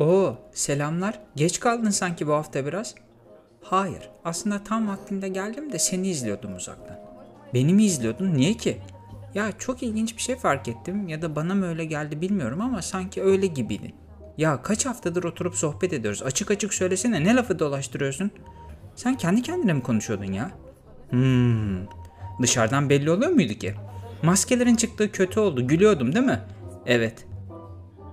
Oo, selamlar. Geç kaldın sanki bu hafta biraz. Hayır, aslında tam vaktinde geldim de seni izliyordum uzaktan. Beni mi izliyordun? Niye ki? Ya çok ilginç bir şey fark ettim ya da bana mı öyle geldi bilmiyorum ama sanki öyle gibiydin. Ya kaç haftadır oturup sohbet ediyoruz. Açık açık söylesene ne lafı dolaştırıyorsun? Sen kendi kendine mi konuşuyordun ya? Hmm. Dışarıdan belli oluyor muydu ki? Maskelerin çıktığı kötü oldu. Gülüyordum değil mi? Evet.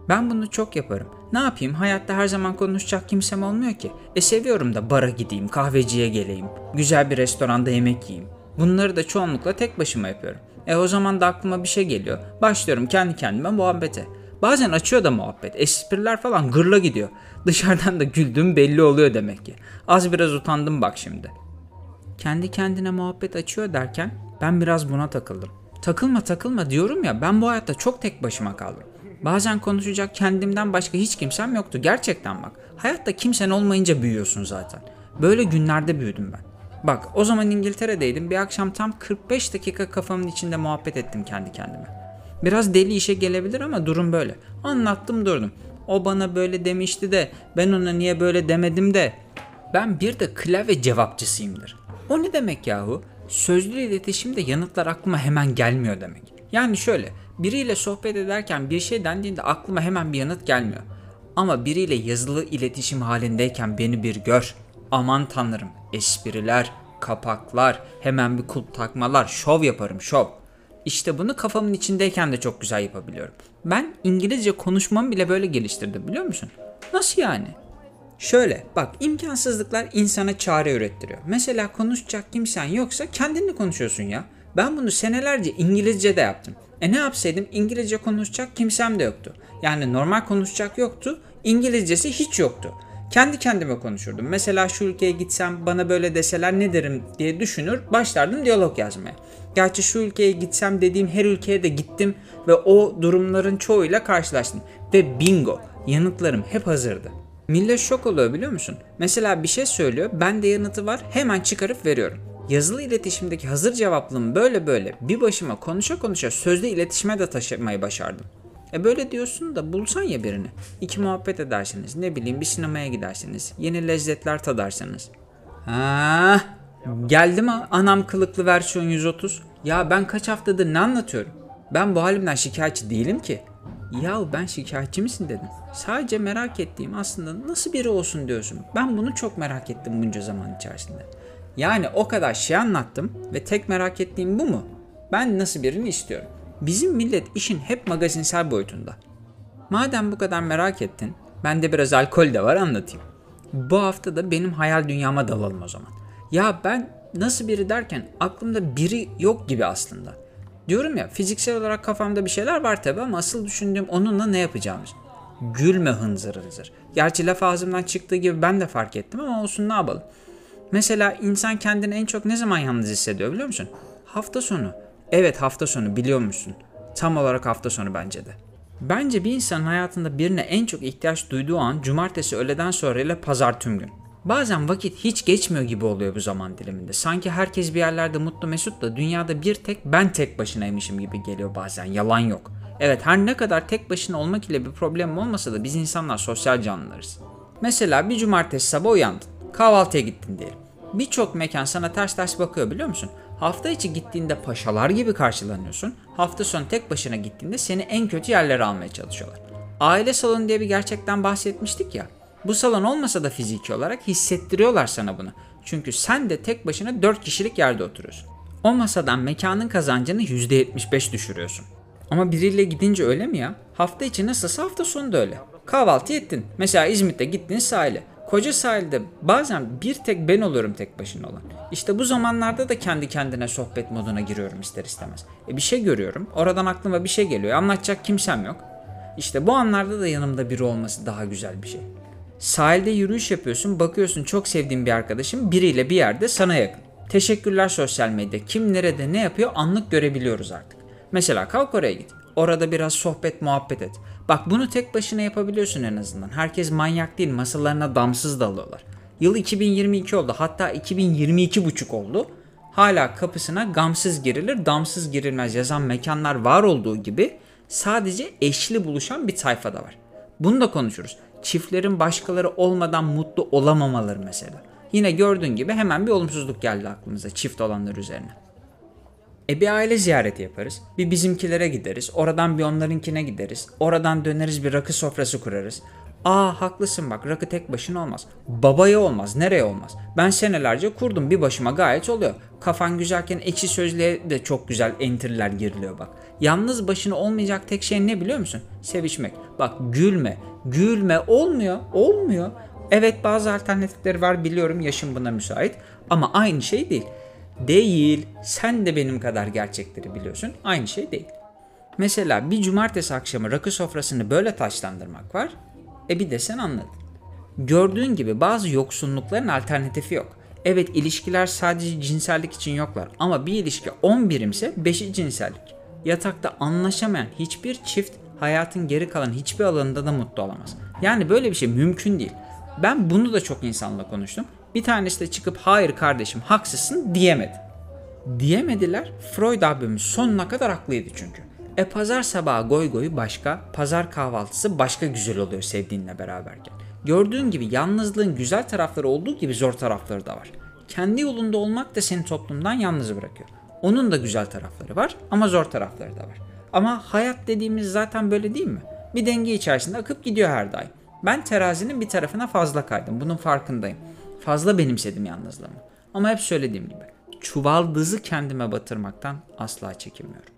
Ben bunu çok yaparım. Ne yapayım? Hayatta her zaman konuşacak kimsem olmuyor ki. E seviyorum da bara gideyim, kahveciye geleyim, güzel bir restoranda yemek yiyeyim. Bunları da çoğunlukla tek başıma yapıyorum. E o zaman da aklıma bir şey geliyor. Başlıyorum kendi kendime muhabbete. Bazen açıyor da muhabbet. Espriler falan gırla gidiyor. Dışarıdan da güldüğüm belli oluyor demek ki. Az biraz utandım bak şimdi. Kendi kendine muhabbet açıyor derken ben biraz buna takıldım. Takılma takılma diyorum ya ben bu hayatta çok tek başıma kaldım. Bazen konuşacak kendimden başka hiç kimsem yoktu. Gerçekten bak. Hayatta kimsen olmayınca büyüyorsun zaten. Böyle günlerde büyüdüm ben. Bak o zaman İngiltere'deydim. Bir akşam tam 45 dakika kafamın içinde muhabbet ettim kendi kendime. Biraz deli işe gelebilir ama durum böyle. Anlattım durdum. O bana böyle demişti de ben ona niye böyle demedim de. Ben bir de klavye cevapçısıyımdır. O ne demek yahu? Sözlü iletişimde yanıtlar aklıma hemen gelmiyor demek. Yani şöyle biriyle sohbet ederken bir şey dendiğinde aklıma hemen bir yanıt gelmiyor. Ama biriyle yazılı iletişim halindeyken beni bir gör. Aman tanrım espriler, kapaklar, hemen bir kulp takmalar, şov yaparım şov. İşte bunu kafamın içindeyken de çok güzel yapabiliyorum. Ben İngilizce konuşmamı bile böyle geliştirdim biliyor musun? Nasıl yani? Şöyle bak imkansızlıklar insana çare ürettiriyor. Mesela konuşacak kimsen yoksa kendinle konuşuyorsun ya. Ben bunu senelerce İngilizce de yaptım. E ne yapsaydım İngilizce konuşacak kimsem de yoktu. Yani normal konuşacak yoktu, İngilizcesi hiç yoktu. Kendi kendime konuşurdum. Mesela şu ülkeye gitsem bana böyle deseler ne derim diye düşünür, başlardım diyalog yazmaya. Gerçi şu ülkeye gitsem dediğim her ülkeye de gittim ve o durumların çoğuyla karşılaştım. Ve bingo, yanıtlarım hep hazırdı. Millet şok oluyor biliyor musun? Mesela bir şey söylüyor, ben de yanıtı var, hemen çıkarıp veriyorum. Yazılı iletişimdeki hazır cevaplığımı böyle böyle bir başıma konuşa konuşa sözlü iletişime de taşımayı başardım. E böyle diyorsun da bulsan ya birini. İki muhabbet edersiniz. Ne bileyim bir sinemaya gidersiniz. Yeni lezzetler tadarsınız. Ha, geldi mi anam kılıklı versiyon 130? Ya ben kaç haftadır ne anlatıyorum? Ben bu halimden şikayetçi değilim ki. Yahu ben şikayetçi misin dedim. Sadece merak ettiğim aslında nasıl biri olsun diyorsun. Ben bunu çok merak ettim bunca zaman içerisinde. Yani o kadar şey anlattım ve tek merak ettiğim bu mu? Ben nasıl birini istiyorum? Bizim millet işin hep magazinsel boyutunda. Madem bu kadar merak ettin, bende biraz alkol de var anlatayım. Bu hafta da benim hayal dünyama dalalım o zaman. Ya ben nasıl biri derken aklımda biri yok gibi aslında. Diyorum ya fiziksel olarak kafamda bir şeyler var tabi ama asıl düşündüğüm onunla ne yapacağımız. Gülme hınzır hınzır. Gerçi laf ağzımdan çıktığı gibi ben de fark ettim ama olsun ne yapalım. Mesela insan kendini en çok ne zaman yalnız hissediyor biliyor musun? Hafta sonu. Evet hafta sonu biliyor musun? Tam olarak hafta sonu bence de. Bence bir insanın hayatında birine en çok ihtiyaç duyduğu an cumartesi öğleden sonra ile pazar tüm gün. Bazen vakit hiç geçmiyor gibi oluyor bu zaman diliminde. Sanki herkes bir yerlerde mutlu mesut da dünyada bir tek ben tek başınaymışım gibi geliyor bazen. Yalan yok. Evet her ne kadar tek başına olmak ile bir problem olmasa da biz insanlar sosyal canlılarız. Mesela bir cumartesi sabah uyandın. Kahvaltıya gittin diyelim. Birçok mekan sana ters ters bakıyor biliyor musun? Hafta içi gittiğinde paşalar gibi karşılanıyorsun. Hafta sonu tek başına gittiğinde seni en kötü yerlere almaya çalışıyorlar. Aile salonu diye bir gerçekten bahsetmiştik ya. Bu salon olmasa da fiziki olarak hissettiriyorlar sana bunu. Çünkü sen de tek başına 4 kişilik yerde oturuyorsun. O masadan mekanın kazancını %75 düşürüyorsun. Ama biriyle gidince öyle mi ya? Hafta içi nasılsa hafta sonu da öyle. Kahvaltı ettin. Mesela İzmit'te gittin sahile. Koca sahilde bazen bir tek ben oluyorum tek başına olan. İşte bu zamanlarda da kendi kendine sohbet moduna giriyorum ister istemez. E bir şey görüyorum. Oradan aklıma bir şey geliyor. Anlatacak kimsem yok. İşte bu anlarda da yanımda biri olması daha güzel bir şey. Sahilde yürüyüş yapıyorsun, bakıyorsun çok sevdiğin bir arkadaşın biriyle bir yerde sana yakın. Teşekkürler sosyal medya. Kim nerede ne yapıyor anlık görebiliyoruz artık. Mesela kalk oraya git. Orada biraz sohbet muhabbet et. Bak bunu tek başına yapabiliyorsun en azından. Herkes manyak değil masalarına damsız dalıyorlar. Yıl 2022 oldu hatta 2022 buçuk oldu. Hala kapısına gamsız girilir damsız girilmez yazan mekanlar var olduğu gibi sadece eşli buluşan bir tayfa da var. Bunu da konuşuruz. Çiftlerin başkaları olmadan mutlu olamamaları mesela. Yine gördüğün gibi hemen bir olumsuzluk geldi aklımıza çift olanlar üzerine. E bir aile ziyareti yaparız. Bir bizimkilere gideriz. Oradan bir onlarınkine gideriz. Oradan döneriz bir rakı sofrası kurarız. Aa haklısın bak rakı tek başına olmaz. Babaya olmaz. Nereye olmaz? Ben senelerce kurdum bir başıma gayet oluyor. Kafan güzelken ekşi sözlüğe de çok güzel entriler giriliyor bak. Yalnız başına olmayacak tek şey ne biliyor musun? Sevişmek. Bak gülme. Gülme olmuyor. Olmuyor. Evet bazı alternatifleri var biliyorum yaşım buna müsait. Ama aynı şey değil. Değil. Sen de benim kadar gerçekleri biliyorsun. Aynı şey değil. Mesela bir cumartesi akşamı rakı sofrasını böyle taşlandırmak var. E bir de sen anladın. Gördüğün gibi bazı yoksunlukların alternatifi yok. Evet ilişkiler sadece cinsellik için yoklar ama bir ilişki 10 birimse 5'i cinsellik. Yatakta anlaşamayan hiçbir çift hayatın geri kalan hiçbir alanında da mutlu olamaz. Yani böyle bir şey mümkün değil. Ben bunu da çok insanla konuştum. Bir tanesi de çıkıp hayır kardeşim haksızsın diyemedi. Diyemediler. Freud abimiz sonuna kadar haklıydı çünkü. E pazar sabahı goy goyu başka, pazar kahvaltısı başka güzel oluyor sevdiğinle beraberken. Gördüğün gibi yalnızlığın güzel tarafları olduğu gibi zor tarafları da var. Kendi yolunda olmak da seni toplumdan yalnız bırakıyor. Onun da güzel tarafları var ama zor tarafları da var. Ama hayat dediğimiz zaten böyle değil mi? Bir denge içerisinde akıp gidiyor her daim. Ben terazinin bir tarafına fazla kaydım. Bunun farkındayım. Fazla benimsedim yalnızlığımı. Ama hep söylediğim gibi çuvaldızı kendime batırmaktan asla çekinmiyorum.